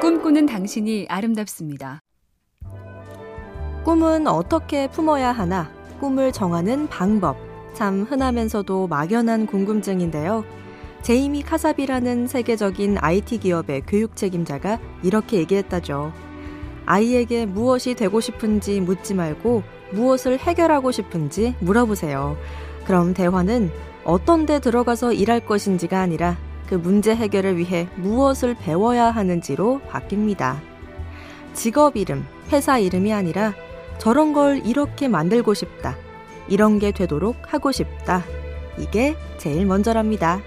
꿈꾸는 당신이 아름답습니다. 꿈은 어떻게 품어야 하나? 꿈을 정하는 방법. 참 흔하면서도 막연한 궁금증인데요. 제이미 카사비라는 세계적인 IT 기업의 교육 책임자가 이렇게 얘기했다죠. 아이에게 무엇이 되고 싶은지 묻지 말고 무엇을 해결하고 싶은지 물어보세요. 그럼 대화는 어떤 데 들어가서 일할 것인지가 아니라 그 문제 해결을 위해 무엇을 배워야 하는지로 바뀝니다. 직업 이름, 회사 이름이 아니라 저런 걸 이렇게 만들고 싶다. 이런 게 되도록 하고 싶다. 이게 제일 먼저랍니다.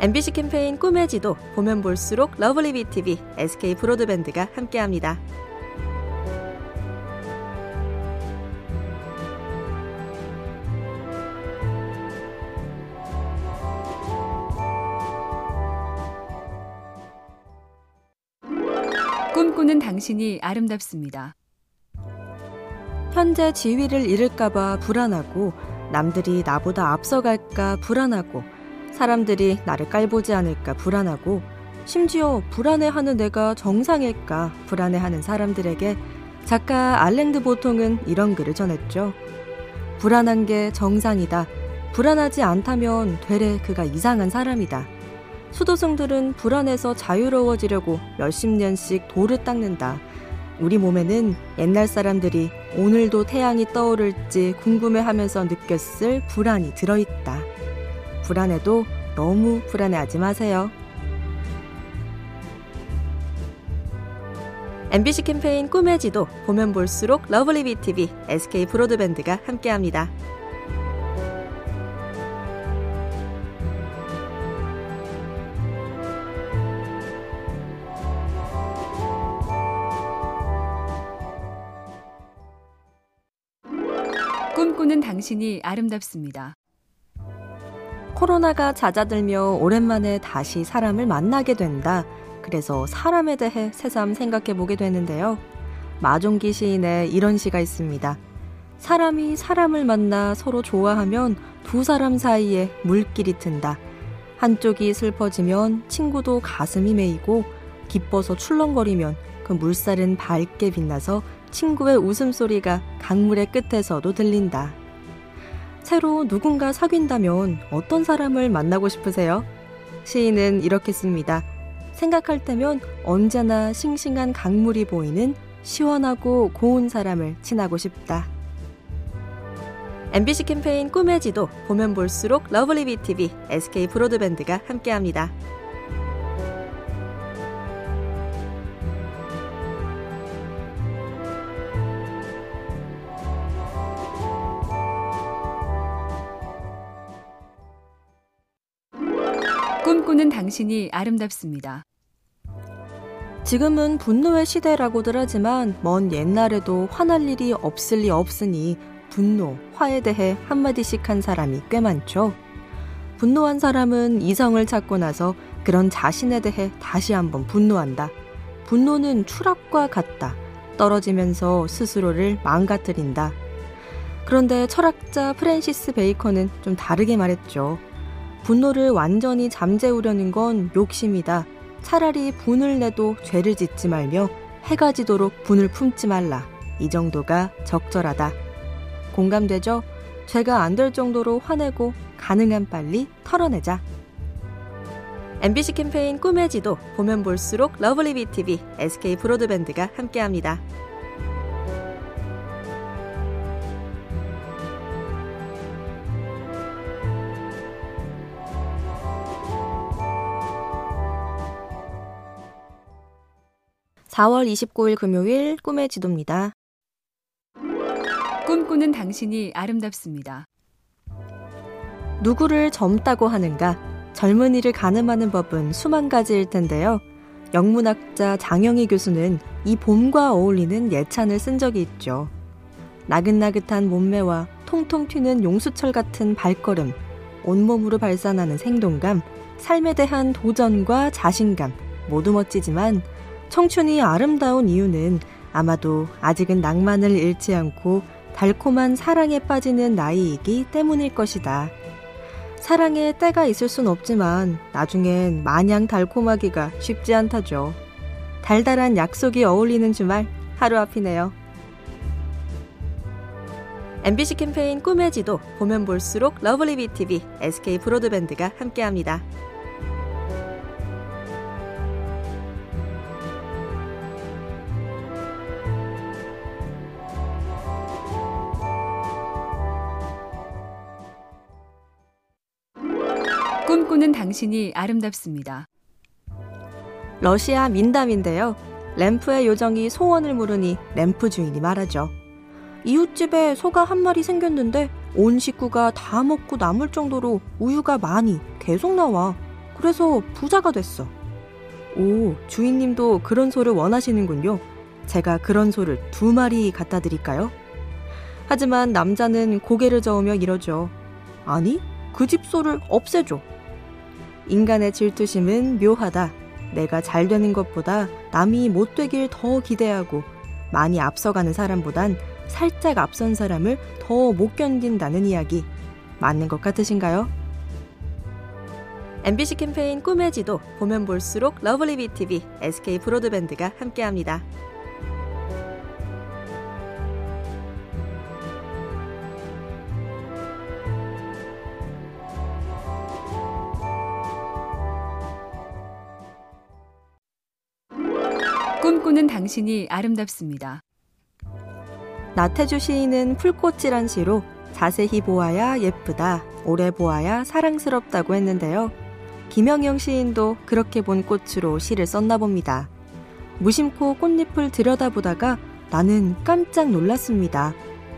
MBC 캠페인 꿈의 지도 보면 볼수록 lovely BTV, SK 브로드밴드가 함께합니다. 꿈꾸는 당신이 아름답습니다. 현재 지위를 잃을까봐 불안하고 남들이 나보다 앞서갈까 불안하고 사람들이 나를 깔보지 않을까 불안하고 심지어 불안해하는 내가 정상일까 불안해하는 사람들에게 작가 알랭드 보통은 이런 글을 전했죠. 불안한 게 정상이다. 불안하지 않다면 되레 그가 이상한 사람이다. 수도승들은 불안해서 자유로워지려고 몇십 년씩 도를 닦는다. 우리 몸에는 옛날 사람들이 오늘도 태양이 떠오를지 궁금해하면서 느꼈을 불안이 들어있다. 불안해도 너무 불안해하지 마세요. MBC 캠페인 꿈의 지도 보면 볼수록 lovely BTV, SK 브로드밴드가 함께합니다. 꿈꾸는 당신이 아름답습니다. 코로나가 잦아들며 오랜만에 다시 사람을 만나게 된다. 그래서 사람에 대해 새삼 생각해 보게 되는데요. 마종기 시인의 이런 시가 있습니다. 사람이 사람을 만나 서로 좋아하면 두 사람 사이에 물길이 튼다. 한쪽이 슬퍼지면 친구도 가슴이 메이고 기뻐서 출렁거리면 그 물살은 밝게 빛나서 친구의 웃음소리가 강물의 끝에서도 들린다. 새로 누군가 사귄다면 어떤 사람을 만나고 싶으세요? 시인은 이렇게 씁니다. 생각할 때면 언제나 싱싱한 강물이 보이는 시원하고 고운 사람을 친하고 싶다. MBC 캠페인 꿈의 지도 보면 볼수록 lovely BTV, SK 브로드밴드가 함께합니다. 꿈꾸는 당신이 아름답습니다. 지금은 분노의 시대라고들 하지만 먼 옛날에도 화날 일이 없을 리 없으니 분노, 화에 대해 한마디씩 한 사람이 꽤 많죠. 분노한 사람은 이성을 찾고 나서 그런 자신에 대해 다시 한번 분노한다. 분노는 추락과 같다. 떨어지면서 스스로를 망가뜨린다. 그런데 철학자 프랜시스 베이컨은 좀 다르게 말했죠. 분노를 완전히 잠재우려는 건 욕심이다. 차라리 분을 내도 죄를 짓지 말며 해가 지도록 분을 품지 말라. 이 정도가 적절하다. 공감되죠? 죄가 안 될 정도로 화내고 가능한 빨리 털어내자. MBC 캠페인 꿈의 지도 보면 볼수록 lovely BTV, SK 브로드밴드가 함께합니다. 4월 29일 금요일 꿈의 지도입니다. 꿈꾸는 당신이 아름답습니다. 누구를 젊다고 하는가? 젊은이를 가늠하는 법은 수만 가지일 텐데요. 영문학자 장영희 교수는 이 봄과 어울리는 예찬을 쓴 적이 있죠. 나긋나긋한 몸매와 통통 튀는 용수철 같은 발걸음, 온몸으로 발산하는 생동감, 삶에 대한 도전과 자신감, 모두 멋지지만 청춘이 아름다운 이유는 아마도 아직은 낭만을 잃지 않고 달콤한 사랑에 빠지는 나이이기 때문일 것이다. 사랑에 때가 있을 순 없지만 나중엔 마냥 달콤하기가 쉽지 않다죠. 달달한 약속이 어울리는 주말 하루 앞이네요. MBC 캠페인 꿈의 지도 보면 볼수록 lovely BTV, SK 브로드밴드가 함께합니다. 꿈꾸는 당신이 아름답습니다. 러시아 민담인데요. 램프의 요정이 소원을 물으니 램프 주인이 말하죠. 이웃집에 소가 한 마리 생겼는데 온 식구가 다 먹고 남을 정도로 우유가 많이 계속 나와. 그래서 부자가 됐어. 오, 주인님도 그런 소를 원하시는군요. 제가 그런 소를 두 마리 갖다 드릴까요? 하지만 남자는 고개를 저으며 이러죠. 아니, 그 집 소를 없애줘. 인간의 질투심은 묘하다. 내가 잘 되는 것보다 남이 못 되길 더 기대하고 많이 앞서가는 사람보단 살짝 앞선 사람을 더 못 견딘다는 이야기 맞는 것 같으신가요? MBC 캠페인 꿈의 지도 보면 볼수록 lovely BTV, SK 브로드밴드가 함께합니다. 꿈꾸는 당신이 아름답습니다. 나태주 시인은 풀꽃이란 시로 자세히 보아야 예쁘다, 오래 보아야 사랑스럽다고 했는데요. 김영영 시인도 그렇게 본 꽃으로 시를 썼나 봅니다. 무심코 꽃잎을 들여다보다가 나는 깜짝 놀랐습니다.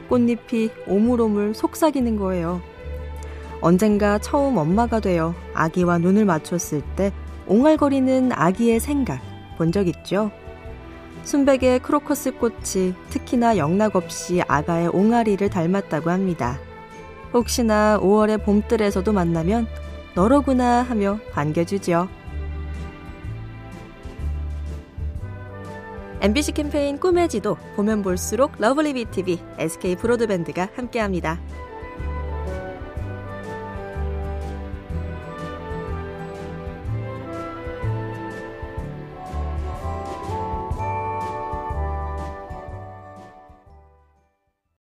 꽃잎이 오물오물 속삭이는 거예요. 언젠가 처음 엄마가 되어 아기와 눈을 맞췄을 때 옹알거리는 아기의 생각 본 적 있죠? 순백의 크로커스 꽃이 특히나 영락 없이 아가의 옹알이를 닮았다고 합니다. 혹시나 5월의 봄뜰에서도 만나면 너로구나 하며 반겨주죠. MBC 캠페인 꿈의 지도 보면 볼수록 lovely BTV, SK 브로드밴드가 함께합니다.